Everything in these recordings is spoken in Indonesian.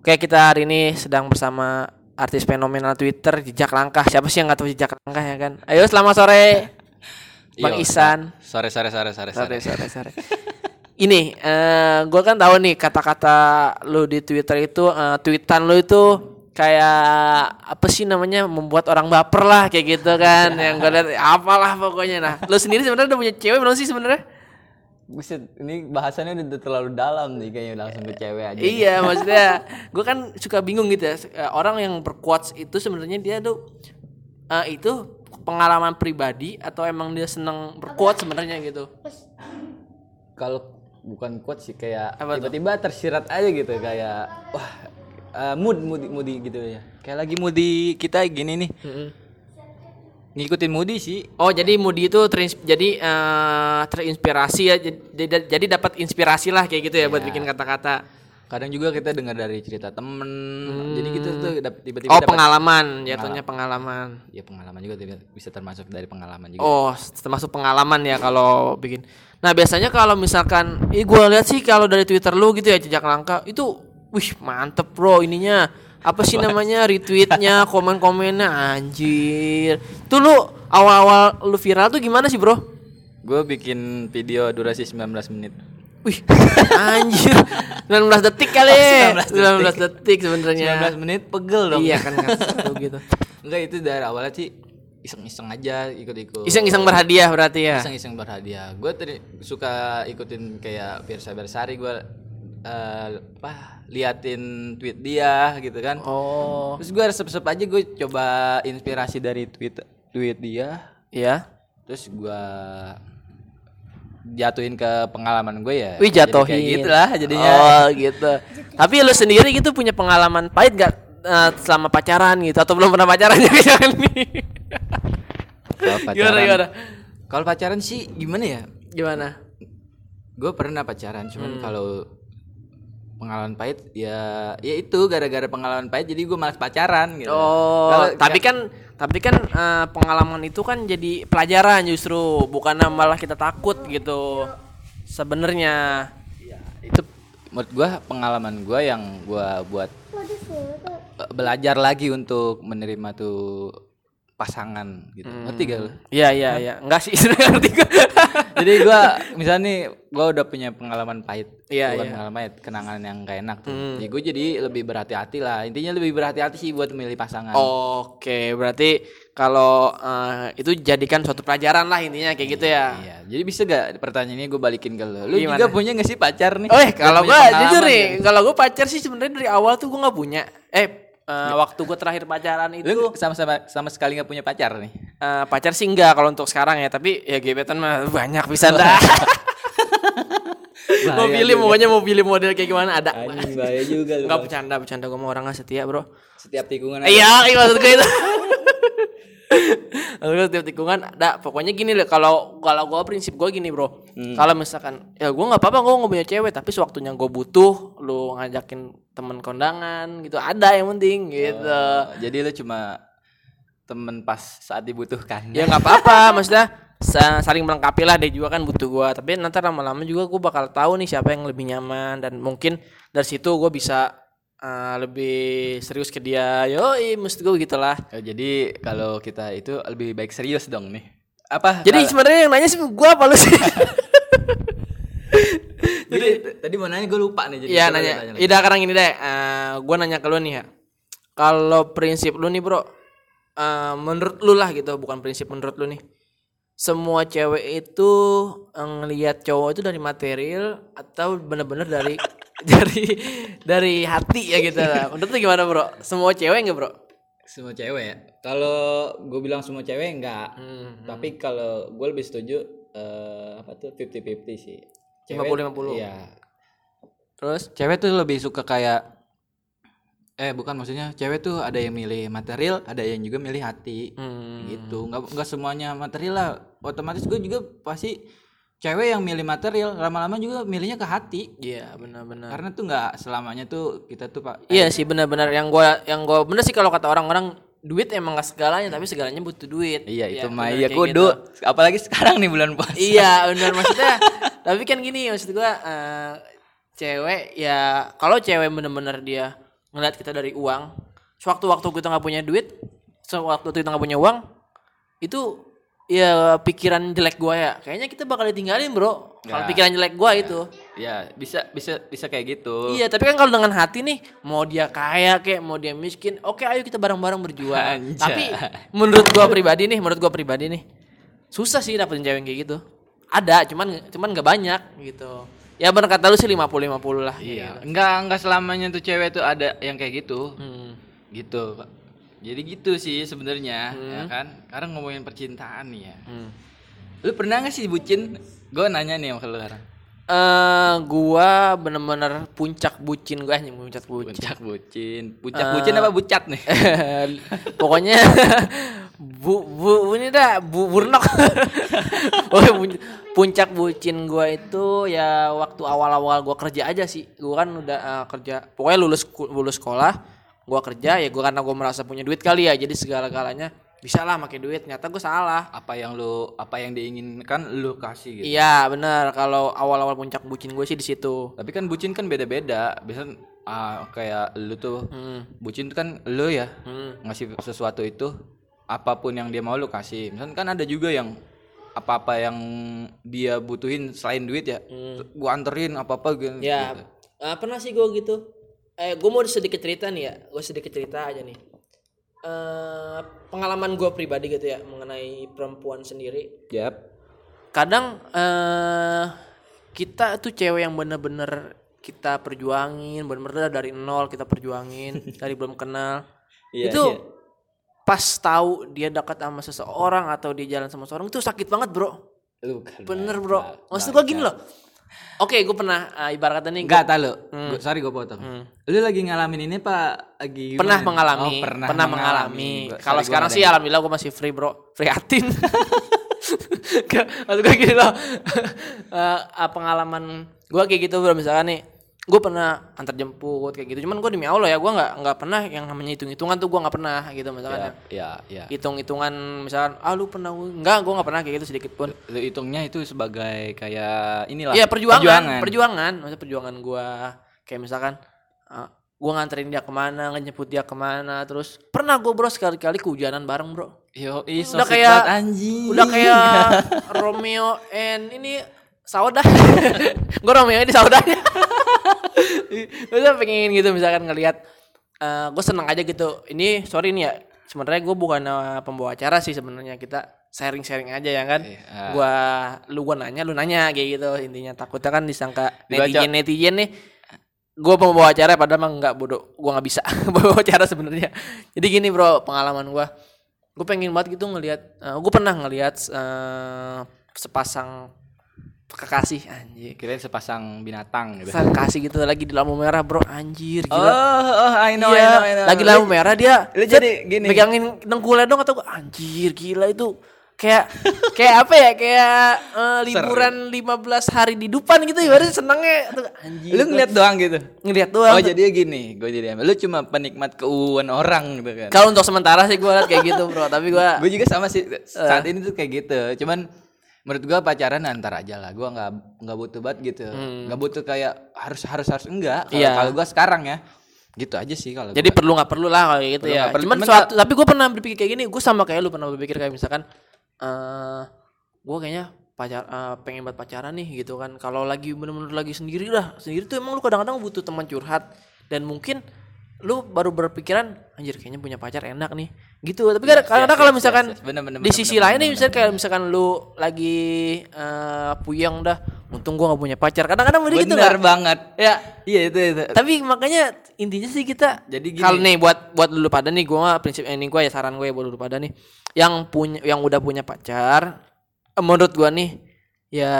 Oke, kita hari ini sedang bersama artis fenomenal Twitter Jejak Langkah. Siapa sih yang nggak tahu Jejak Langkah ya kan? Ayo selamat sore. Bang Yo, Isan. Sore sore sore sore Sore sore. sore sore. Ini eh gua kan tahu nih kata-kata lu di Twitter itu eh, tweetan lu itu kayak apa sih namanya membuat orang baper lah kayak gitu kan yang gue lihat apalah pokoknya nah lu sendiri sebenarnya udah punya cewek belum sih sebenarnya Buset, ini bahasannya udah terlalu dalam nih kayaknya langsung ke cewek aja. Iya, maksudnya gue kan suka bingung gitu ya. Eh, Orang yang berquotes itu sebenarnya dia tuh eh, itu pengalaman pribadi atau emang dia seneng berquotes sebenarnya gitu. Kalau bukan quote sih kayak tiba-tiba tersirat aja gitu kayak wah eh, mood mood moody gitu ya. Kayak lagi moody kita gini nih. Ngikutin moody sih. Oh, jadi Moody itu jadi eh, terinspirasi ya. Jadi, jadi dapat inspirasi lah kayak gitu ya buat bikin kata-kata. Kadang juga kita dengar dari cerita temen. Jadi gitu tuh dap- tiba-tiba Oh, dapat pengalaman, jatuhnya pengalaman. ya pengalaman juga bisa termasuk dari pengalaman juga. Oh, termasuk pengalaman ya kalau bikin. Nah, biasanya kalau misalkan, ih gue lihat sih kalau dari Twitter lu gitu ya jejak langkah itu, wih mantep bro ininya. Apa sih namanya retweetnya, komen-komennya anjir. Tuh lu awal-awal lu viral tuh gimana sih bro? Gue bikin video durasi 19 menit. Wih anjir 19 detik kali Oh, 19 19 detik, sebenarnya 19 menit pegel dong. Iya kan seru gitu Enggak itu dari awalnya sih iseng-iseng aja ikut-ikut. Iseng-iseng berhadiah berarti ya Iseng-iseng berhadiah. Gue tadi suka ikutin kayak Pirsa Bersari gue eh apa liatin tweet dia gitu kan. Oh Terus gue resep-resep aja gue coba inspirasi dari tweet tweet dia. Iya Terus gue jatuhin ke pengalaman gue ya. Wih Jadi jatuhin kayak gitu lah jadinya. Oh gitu Tapi lu sendiri gitu punya pengalaman pahit gak eh, selama pacaran gitu Atau belum pernah pacaran juga jangan nih Kalau Gimana gimana Kalau pacaran sih gimana ya? Gimana Gue pernah pacaran, cuman Hmm. kalau pengalaman pahit ya ya itu gara-gara pengalaman pahit jadi gue malas pacaran gitu. Oh Kalau- tapi kan Tapi kan eh, pengalaman itu kan jadi pelajaran justru Bukan malah kita takut gitu. Sebenarnya. Ya, itu menurut gue pengalaman gue yang gue buat eh, belajar lagi untuk menerima tuh pasangan gitu. Ngerti gak lu? Iya iya iya Enggak sih sebenarnya ngerti gue Jadi gue misalnya nih gue udah punya pengalaman pahit, Iya, bukan iya. pengalaman pahit, kenangan yang gak enak tuh. Ya gue jadi lebih berhati-hati lah. Intinya lebih berhati-hati sih buat memilih pasangan. Oke berarti kalau eh, itu jadikan suatu pelajaran lah intinya kayak gitu ya Iya, jadi bisa gak pertanyaannya gue balikin ke lu? Lu Gimana? juga punya gak sih pacar nih? Oh, eh, kalau gua pengalaman jujur nih, nggak? kalau gua pacar sih sebenarnya dari awal tuh gua nggak punya. Eh, eh, waktu gua terakhir pacaran itu Lu sama-sama sama sekali gak punya pacar nih? eh, pacar sih enggak kalau untuk sekarang ya, tapi ya gebetan mah banyak bisa dah. mau pilih juga. pokoknya mau pilih model kayak gimana ada. Anjing bahaya juga lu. Enggak bercanda, bercanda gua mau orang nggak setia, Bro. Setiap tikungan Iya, iya maksud gue itu. Gue setiap tikungan ada pokoknya gini loh kalau kalau gue prinsip gue gini bro. Kalau misalkan ya gue nggak apa-apa gue nggak punya cewek tapi sewaktunya gue butuh lu ngajakin temen kondangan gitu ada yang penting gitu. Oh, jadi lu cuma temen pas saat dibutuhkan. ya nggak apa-apa maksudnya sa- saling melengkapi lah dia juga kan butuh gue tapi nanti lama-lama juga gue bakal tahu nih siapa yang lebih nyaman dan mungkin dari situ gue bisa eh, lebih serius ke dia yoi mesti gue gitulah Oh, jadi kalau kita itu lebih baik serius dong nih. Apa? jadi sebenarnya yang nanya sih gue apa lu sih jadi tadi mau nanya gue lupa nih jadi. Iya nanya. Iya sekarang gini deh. eh gue nanya ke lu nih ya. Kalau prinsip lu nih bro, eh menurut lu lah gitu, bukan prinsip menurut lu nih. Semua cewek itu eh, ngelihat cowok itu dari material atau bener-bener dari dari dari hati ya gitu lah. Menurut lu gimana bro? Semua cewek nggak bro? Semua cewek ya. Kalau gue bilang semua cewek enggak. Hmm. Tapi kalau gue lebih setuju eh, apa tuh 50-50 sih. 50-50. Iya. Terus? Cewek tuh lebih suka kayak eh bukan maksudnya cewek tuh ada yang milih material, ada yang juga milih hati. Hmm. Gitu. Enggak enggak semuanya material lah. Otomatis gue juga pasti cewek yang milih material lama-lama juga milihnya ke hati. Iya benar-benar. Karena tuh nggak selamanya tuh kita tuh pak. Iya sih benar-benar yang gua yang gua bener sih kalau kata orang-orang duit emang gak segalanya tapi segalanya butuh duit. Iya itu mah bener iya kudu. gitu. Apalagi sekarang nih bulan puasa. Iya benar maksudnya. tapi kan gini maksud gua eh, cewek ya kalau cewek bener-bener dia ngeliat kita dari uang sewaktu-waktu kita nggak punya duit sewaktu kita nggak punya uang itu ya pikiran jelek gua ya kayaknya kita bakal ditinggalin bro kalau Ya. pikiran jelek gua itu Ya, bisa bisa bisa kayak gitu. Iya, tapi kan kalau dengan hati nih, mau dia kaya kayak mau dia miskin, oke ayo kita bareng-bareng berjuang. Anjay. Tapi menurut gua pribadi nih, menurut gua pribadi nih, susah sih dapetin cewek kayak gitu. Ada, cuman cuman nggak banyak gitu. Ya bener kata lu sih 50 50 lah. Iya, enggak enggak selamanya tuh cewek tuh ada yang kayak gitu. Hmm. Gitu, Pak. Jadi gitu sih sebenarnya, ya kan? Karena ngomongin percintaan nih ya. Hmm. Lu pernah gak sih bucin? Gue nanya nih sama lu sekarang. Eh, gua bener-bener puncak bucin gua anjing puncak bucin. Puncak bucin. Puncak bucin apa bucat nih? Pokoknya bu bu ini dah bu burnok. pun- puncak bucin gua itu ya waktu awal-awal gua kerja aja sih. Gua kan udah eh, kerja. Pokoknya lulus lulus sekolah, gua kerja ya gua karena gua merasa punya duit kali ya. Jadi segala-galanya bisa lah pakai duit. Ternyata gua salah. apa yang lu apa yang diinginkan lu kasih gitu. Iya benar. Kalau awal-awal puncak bucin gue sih di situ. Tapi kan bucin kan beda-beda. Biasanya ah, kayak lu tuh Hmm. bucin tuh kan lu ya Hmm. ngasih sesuatu itu apa pun yang dia mau lu kasih. Misalnya kan ada juga yang apa-apa yang dia butuhin selain duit ya, gua anterin apa-apa gitu. Ya, eh, pernah sih gue gitu. Eh, gue mau sedikit cerita nih ya. Gue sedikit cerita aja nih. Eh, pengalaman gue pribadi gitu ya mengenai perempuan sendiri. Yap. Kadang eh kita tuh cewek yang bener-bener kita perjuangin, bener-bener dari nol kita perjuangin, dari belum kenal. Iya, itu iya. pas tahu dia dekat sama seseorang atau dia jalan sama seseorang itu sakit banget bro. Lu Bener bro. Maksud gue gini loh. Oke, gue pernah eh, ibarat kata nih. Enggak tahu lu. Gua- sorry gue potong. Lu lagi ngalamin ini pak lagi pernah gimana? mengalami, Oh, pernah, pernah, mengalami. Gua- Kalau sekarang sih alhamdulillah gue masih free bro, free atin. Gak, Maksud gue gini loh, eh, pengalaman gue kayak gitu bro misalkan nih, gue pernah antar jemput kayak gitu. Cuman gue demi Allah ya gue nggak nggak pernah yang namanya hitung hitungan tuh gue nggak pernah gitu misalkan ya. Ya, ya. Hitung hitungan misalkan, ah lu pernah nggak gue nggak pernah kayak gitu sedikit pun. Lu hitungnya itu sebagai kayak inilah. Iya perjuangan, perjuangan, maksudnya perjuangan gua kayak misalkan uh, gua nganterin dia ke mana, ngejemput dia ke mana, terus pernah gua bro sekali-kali kehujanan bareng bro. Yo, ih, so Udah kayak- anjing. Udah kayak Romeo and ini Sauda. gua Romeo ini Saudanya. Udah pengen gitu misalkan ngelihat uh, gue seneng aja gitu. Ini sorry nih ya, sebenarnya gue bukan uh, pembawa acara sih sebenarnya kita sharing-sharing aja ya kan. Iya. Gua lu gua nanya, lu nanya kayak gitu intinya. Takutnya kan disangka netizen netizen nih gue pembawa acara padahal mah nggak bodoh gue nggak bisa bawa acara sebenarnya jadi gini bro pengalaman gue gue pengen banget gitu ngelihat gue pernah ngelihat eh, sepasang kekasih anjir Kirain sepasang binatang gitu. kekasih gitu lagi di lampu merah bro anjir Oh, gila oh, I know, I Iya, know, I know. lagi lampu merah dia lu jadi gini. megangin dengkulnya dong atau gua anjir gila itu kayak kayak apa ya kayak eh, liburan 15 hari di depan gitu ibaratnya senengnya tuh anjir Lu ngeliat doang gitu. ngeliat doang Oh jadi gini, gue jadi lu cuma penikmat keuuan orang gitu kan. Kalau untuk sementara sih gue liat kayak gitu bro, tapi gue gue juga sama sih saat ini tuh kayak gitu. Cuman menurut gua pacaran antar aja lah. Gua nggak nggak butuh banget gitu. nggak butuh kayak harus harus harus enggak. Kalau Iya. kalau gua sekarang ya gitu aja sih kalau. jadi perlu nggak perlu lah kayak gitu Perlu ya. perlu. Cuman Cuman suatu, tapi gue pernah berpikir kayak gini, gue sama kayak lu pernah berpikir kayak misalkan, eh gue kayaknya pacar eh, pengen buat pacaran nih gitu kan. Kalau lagi bener-bener lagi sendiri lah, sendiri tuh emang lu kadang-kadang butuh teman curhat dan mungkin lu baru berpikiran anjir kayaknya punya pacar enak nih gitu tapi kadang kadang kalau misalkan yes. Bener, bener, di sisi bener, lain nih bener, misalnya kayak misalkan lu lagi eh puyeng dah untung gua nggak punya pacar kadang-kadang gitu Bener nggak? banget. ya Iya itu itu. tapi makanya intinya sih kita Jadi gini. kalau nih buat buat dulu pada nih gua prinsip ini gua ya saran gue ya buat dulu pada nih yang punya yang udah punya pacar eh, menurut gua nih ya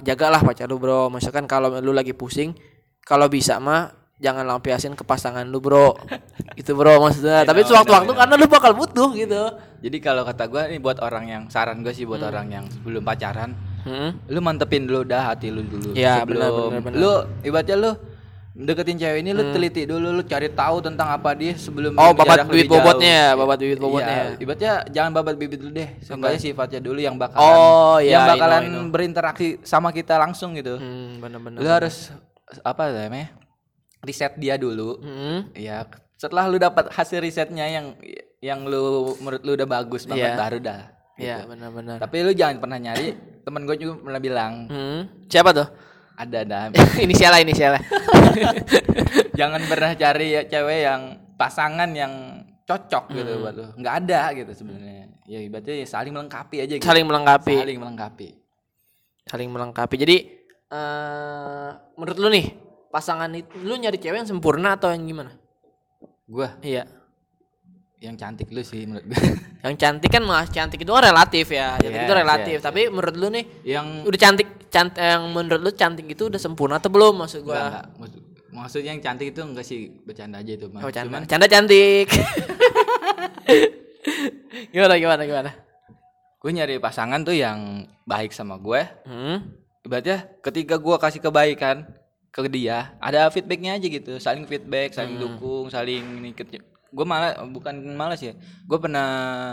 jagalah pacar lu bro misalkan kalau lu lagi pusing kalau bisa mah jangan lampiasin ke pasangan lu bro itu bro maksudnya tapi know, sewaktu-waktu karena lu bakal butuh gitu Jadi kalau kata gua nih buat orang yang saran gue sih buat orang yang sebelum pacaran, hmm. lu mantepin dulu dah hati lu dulu. Iya, sebelum benar, benar, benar. lu ibaratnya lu deketin cewek ini lu teliti dulu lu cari tahu tentang apa dia sebelum oh babat lebih jauh. bobotnya ya babat duit bobotnya Iya, ibaratnya jangan babat bibit dulu deh. Seenggaknya sifatnya dulu yang bakalan Oh, iya, yang I know, bakalan I know. berinteraksi sama kita langsung gitu. hmm, bener-bener Lu harus apa namanya? Riset dia dulu. Hmm. Ya, setelah lu dapat hasil risetnya yang yang lu menurut lu udah bagus banget Iya. baru dah. Iya, benar-benar. Tapi lu jangan pernah nyari. Temen gue juga pernah bilang Hmm. Siapa tuh? ada ada. inisialnya inisialnya. jangan pernah cari ya cewek yang pasangan yang cocok gitu Hmm. buat lu. Nggak ada gitu sebenarnya. Ya berarti saling melengkapi aja gitu. Saling melengkapi. Saling melengkapi. Saling melengkapi. Jadi eh menurut lu nih, pasangan itu lu nyari cewek yang sempurna atau yang gimana? Gua Iya. yang cantik lu sih menurut gue. Yang cantik kan mas cantik itu kan relatif ya. Cantik Yes, itu relatif. yes, Tapi menurut lu nih yang udah cantik cantik yang menurut lu cantik itu udah sempurna atau belum maksud Enggak, gua? enggak. Maksud, maksudnya yang cantik itu enggak sih bercanda aja itu, Mas. Oh, canda. Cuman Canda cantik. gimana gimana gimana? gue nyari pasangan tuh yang baik sama gue. Hmm. Ibaratnya ketika gue kasih kebaikan ke dia, ada feedbacknya aja gitu, saling feedback, saling Hmm. dukung, saling ini. Gue malah bukan malas ya, gue pernah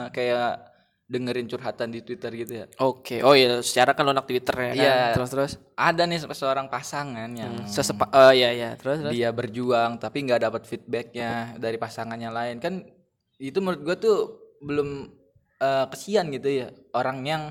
kayak dengerin curhatan di Twitter gitu ya. Oke. Oh iya, secara kan lu anak Twitter ya kan. Iya. Terus terus. Ada nih seorang pasangan yang Sesepa oh iya iya, terus terus. dia berjuang tapi nggak dapat feedbacknya dari pasangannya lain kan itu menurut gue tuh belum eh, kesian gitu ya orang yang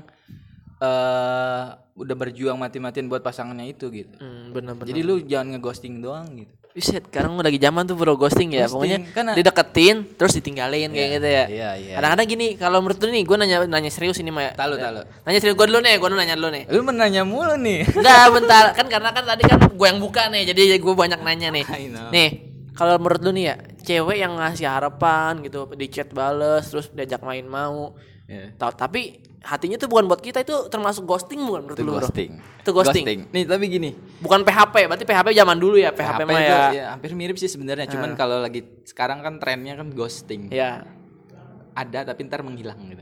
eh udah berjuang mati-matian buat pasangannya itu gitu Hmm, bener bener. jadi lu jangan ngeghosting doang gitu Buset, sekarang lagi zaman tuh bro ghosting ya. Ghosting, Pokoknya kan- dideketin terus ditinggalin kayak gitu ya. iya iya Kadang-kadang gini, kalau menurut lu nih, gue nanya nanya serius ini Maya. tahu tahu Nanya serius gue dulu nih, gue nanya dulu nih. lu menanya mulu nih Enggak, bentar. Kan karena kan tadi kan gue yang buka nih, jadi gue banyak nanya nih. Nih, kalau menurut lu nih ya, cewek yang ngasih harapan gitu, di chat bales, terus diajak main mau. Ya. Ta- Tapi hatinya tuh bukan buat kita itu termasuk ghosting bukan menurut itu lu? Bro? ghosting Itu ghosting. nih tapi gini Bukan PHP, berarti PHP zaman dulu ya, PHP, mah itu ya. ya hampir mirip sih sebenarnya cuman kalau lagi sekarang kan trennya kan ghosting Ya. ada tapi ntar menghilang gitu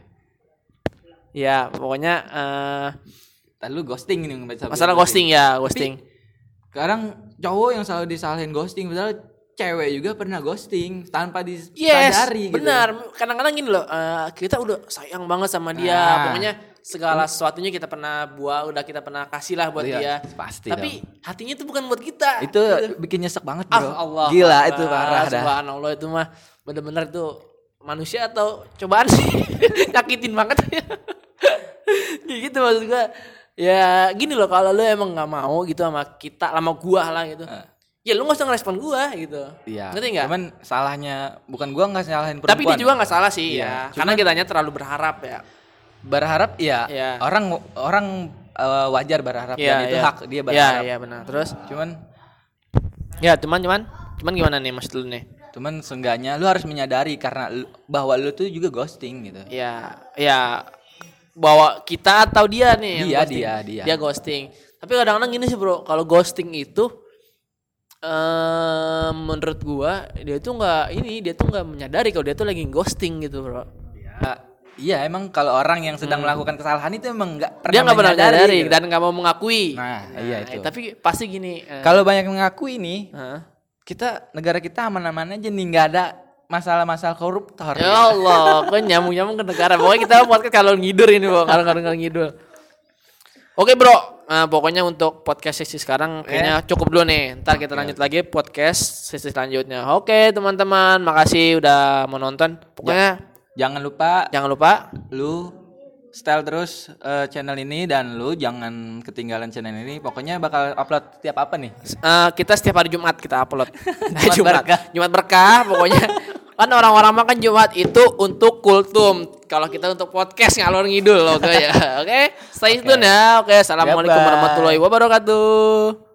Ya, pokoknya eh Tadi lu ghosting nih baca- masalah ghosting ya, ghosting. Sekarang cowok yang selalu disalahin ghosting padahal cewek juga pernah ghosting tanpa Yes, disadari gitu. benar. Kadang-kadang gini loh, eh, kita udah sayang banget sama dia. Nah. Pokoknya segala sesuatunya kita pernah buat, udah kita pernah kasih lah buat Iya, dia. pasti Tapi hatinya tuh bukan buat kita. Itu bikin nyesek banget, Ah, Bro. Allah. Gila itu parah dah. Subhanallah itu mah bener-bener tuh manusia atau cobaan sih. Nyakitin banget. Ya gitu maksud gua. Ya gini loh kalau lu emang nggak mau gitu sama kita, sama gua lah gitu. Ya lu gak usah ngerespon gua gitu. Iya. Ngerti nggak? Cuman salahnya bukan gua nggak nyalahin perempuan. Tapi dia juga nggak salah sih Iya, ya. Karena kitanya terlalu berharap ya. berharap ya Iya. orang orang eh, wajar berharap Iya, dan itu iya. hak dia Iya, berharap. iya benar. Terus Cuman ya cuman cuman cuman gimana nih Mas lu nih? cuman seenggaknya lu harus menyadari karena lu- bahwa lu tuh juga ghosting gitu. Ya, ya bawa kita atau dia nih yang Dia, ghosting. dia, dia. Dia ghosting. Tapi kadang-kadang gini sih, Bro. Kalau ghosting itu eh menurut gua dia tuh nggak ini dia tuh nggak menyadari kalau dia tuh lagi ghosting gitu, Bro. Ya, iya emang kalau orang yang sedang melakukan kesalahan itu emang nggak pernah Hmm. Dia nggak pernah menyadari, gitu. dan nggak mau mengakui. Nah, iya eh, itu. tapi pasti gini. eh, Kalau banyak mengakui nih, Hah? kita negara kita aman-aman aja nih nggak ada masalah-masalah koruptor. Ya Allah, kok nyamuk-nyamuk ke negara. Pokoknya kita podcast kalau ngidur ini, Bro. Kalau ngidul. Oke, Bro. Nah, pokoknya untuk podcast sesi sekarang kayaknya cukup dulu nih. Ntar kita lanjut lagi podcast sesi selanjutnya. Oke, teman-teman, makasih udah menonton. Pokoknya Jangan lupa jangan lupa lu style terus eh, channel ini dan lu jangan ketinggalan channel ini. Pokoknya bakal upload tiap apa nih? eh, kita setiap hari Jumat kita upload. Jumat berkah. Jumat berkah pokoknya. kan orang-orang makan Jumat itu untuk kultum. Kalau kita untuk podcast ngalor ngidul oke ya. Oke, stay tune ya. Oke, assalamualaikum Bye-bye. warahmatullahi wabarakatuh.